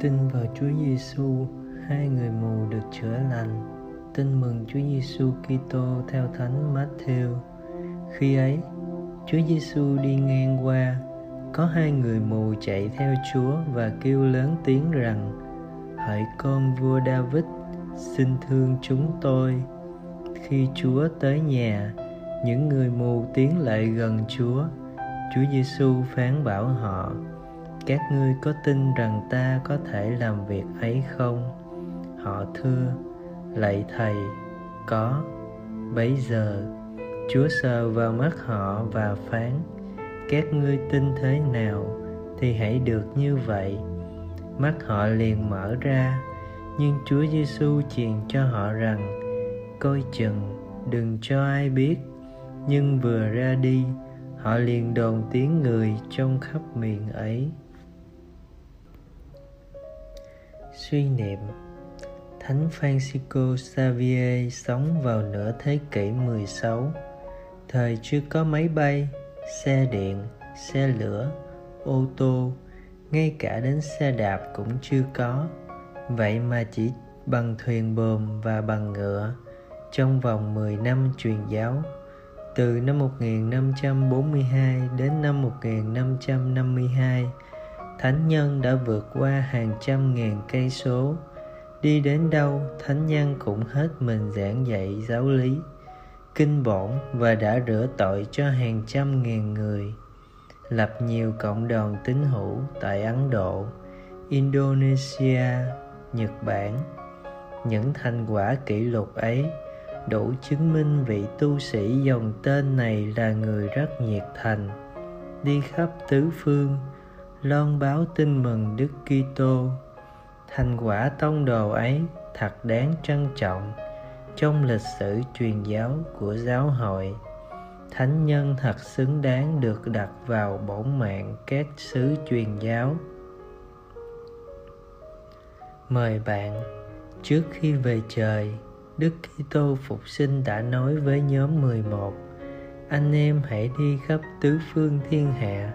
Tin vào Chúa Giêsu, hai người mù được chữa lành. Tin mừng Chúa Giêsu Kitô theo Thánh Matthew. Khi ấy, Chúa Giêsu đi ngang qua, có hai người mù chạy theo Chúa và kêu lớn tiếng rằng: Hỡi con vua David, xin thương chúng tôi. Khi Chúa tới nhà, những người mù tiến lại gần Chúa. Chúa Giêsu phán bảo họ: các ngươi có tin rằng ta có thể làm việc ấy không? Họ thưa, lạy thầy, có. Bấy giờ, chúa sờ vào mắt họ và phán, các ngươi tin thế nào thì hãy được như vậy. Mắt họ liền mở ra, nhưng chúa giêsu truyền cho họ rằng, coi chừng, đừng cho ai biết. Nhưng vừa ra đi, họ liền đồn tiếng người trong khắp miền ấy. Suy niệm. Thánh Francisco Xavier sống vào nửa thế kỷ 16 Thời chưa có máy bay, xe điện, xe lửa, ô tô Ngay cả đến xe đạp cũng chưa có. Vậy mà chỉ bằng thuyền bồm và bằng ngựa Trong vòng 10 năm truyền giáo. Từ năm 1542 đến năm 1552 thánh nhân đã vượt qua hàng trăm ngàn cây số. Đi đến đâu, thánh nhân cũng hết mình giảng dạy, giáo lý, kinh bổn và đã rửa tội cho hàng trăm ngàn người. Lập nhiều cộng đoàn tín hữu tại ấn độ, indonesia, nhật bản. Những thành quả kỷ lục ấy đủ chứng minh vị tu sĩ dòng tên này là người rất nhiệt thành. Đi khắp tứ phương loan báo tin mừng Đức Kitô. Thành quả tông đồ ấy thật đáng trân trọng trong lịch sử truyền giáo của giáo hội. Thánh nhân thật xứng đáng được đặt vào bổn mạng các sứ truyền giáo. Mời bạn, trước khi về trời, Đức Kitô phục sinh đã nói với nhóm 11: Anh em hãy đi khắp tứ phương thiên hạ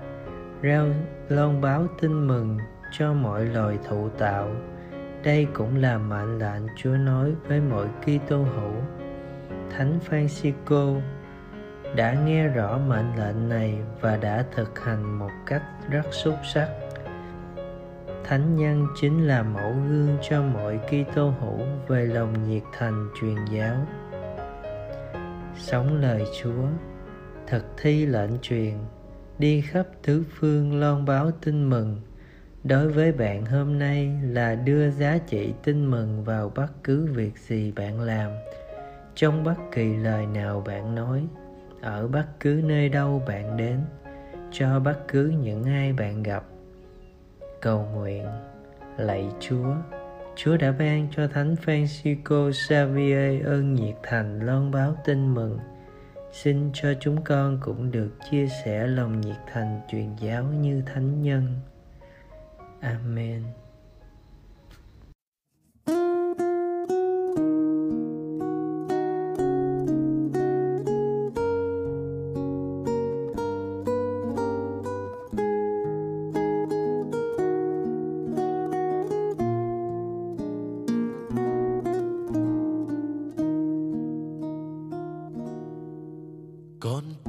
rao loan báo tin mừng cho mọi loài thụ tạo đây cũng là mệnh lệnh Chúa nói với mọi Kitô hữu. Thánh Francisco đã nghe rõ mệnh lệnh này và đã thực hành một cách rất xuất sắc. Thánh nhân chính là mẫu gương cho mọi Kitô hữu về lòng nhiệt thành truyền giáo. Sống lời Chúa, thực thi lệnh truyền đi khắp tứ phương loan báo tin mừng. Đối với bạn hôm nay là đưa giá trị tin mừng vào bất cứ việc gì bạn làm. Trong bất kỳ lời nào bạn nói, ở bất cứ nơi đâu bạn đến, cho bất cứ những ai bạn gặp. Cầu nguyện, lạy chúa. Chúa đã ban cho thánh francisco xavier ơn nhiệt thành loan báo tin mừng xin cho chúng con cũng được chia sẻ lòng nhiệt thành truyền giáo như thánh nhân. Amen.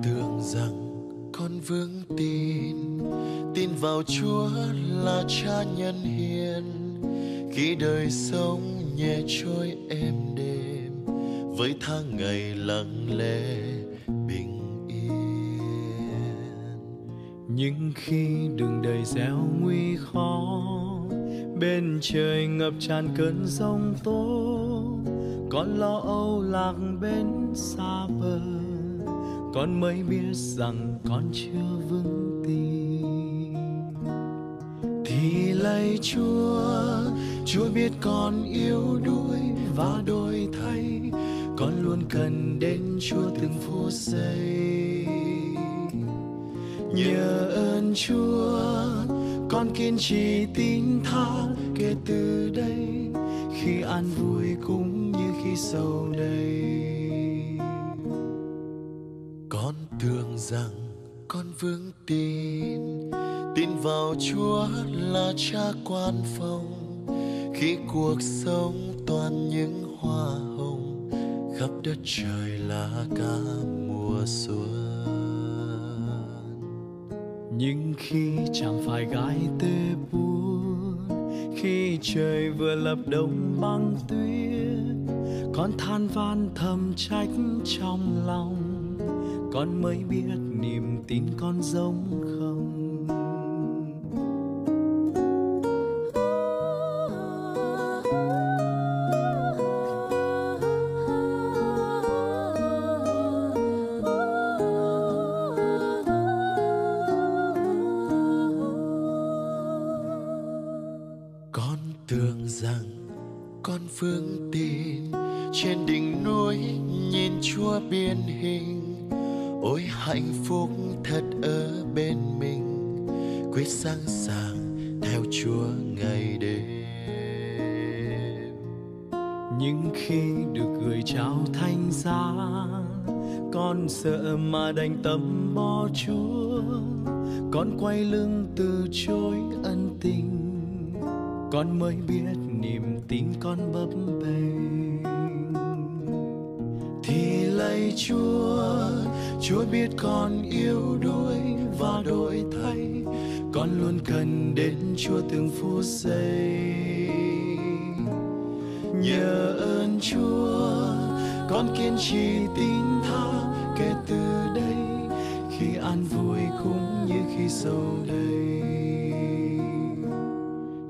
Tưởng rằng con vững tin. Tin vào Chúa là cha nhân hiền. Khi đời sống nhẹ trôi êm đềm, với tháng ngày lặng lẽ, bình yên. Nhưng khi đường đời gieo nguy khó, bên trời ngập tràn cơn giông tố, con lo âu lạc bên xa bờ con mới biết rằng con chưa vững tin. Thì lạy Chúa Chúa biết con yếu đuối và đổi thay. Con luôn cần đến Chúa từng phút giây. Nhờ ơn Chúa, con kiên trì tin tha kể từ đây. Khi an vui cũng như khi sầu đầy con tưởng rằng con vững tin. Tin vào Chúa là cha quan phòng. Khi cuộc sống toàn những hoa hồng, khắp đất trời là cả mùa xuân. Nhưng khi chẳng phải gái tê buồn, khi trời vừa lập đông băng tuyết, con than van thầm trách trong lòng con mới biết niềm tin con giống không? Con tưởng rằng con phương tin trên đỉnh núi nhìn chúa biến hình ôi, hạnh phúc thật ở bên mình, quyết sẵn sàng theo chúa ngày đêm. Nhưng khi được gửi trao thanh giá, con sợ mà đành tâm bỏ chúa. Con quay lưng từ chối ân tình, con mới biết niềm tin con bấp bênh. Thì lạy chúa chúa biết con yếu đuối và đổi thay. Con luôn cần đến chúa từng phút giây. Nhờ ơn chúa, con kiên trì tin tha kể từ đây. Khi an vui cũng như khi sầu đây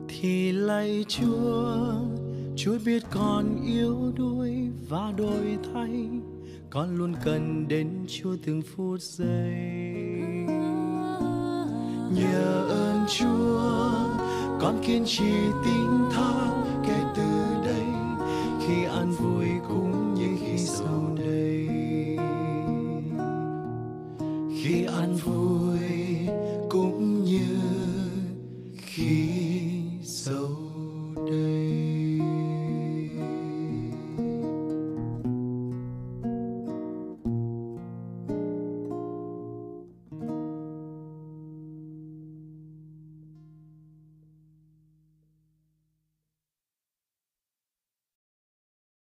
thì lạy chúa chúa biết con yếu đuối và đổi thay con luôn cần đến chúa từng phút giây. Nhờ ơn chúa, con kiên trì tin tha kể từ đây. Khi an vui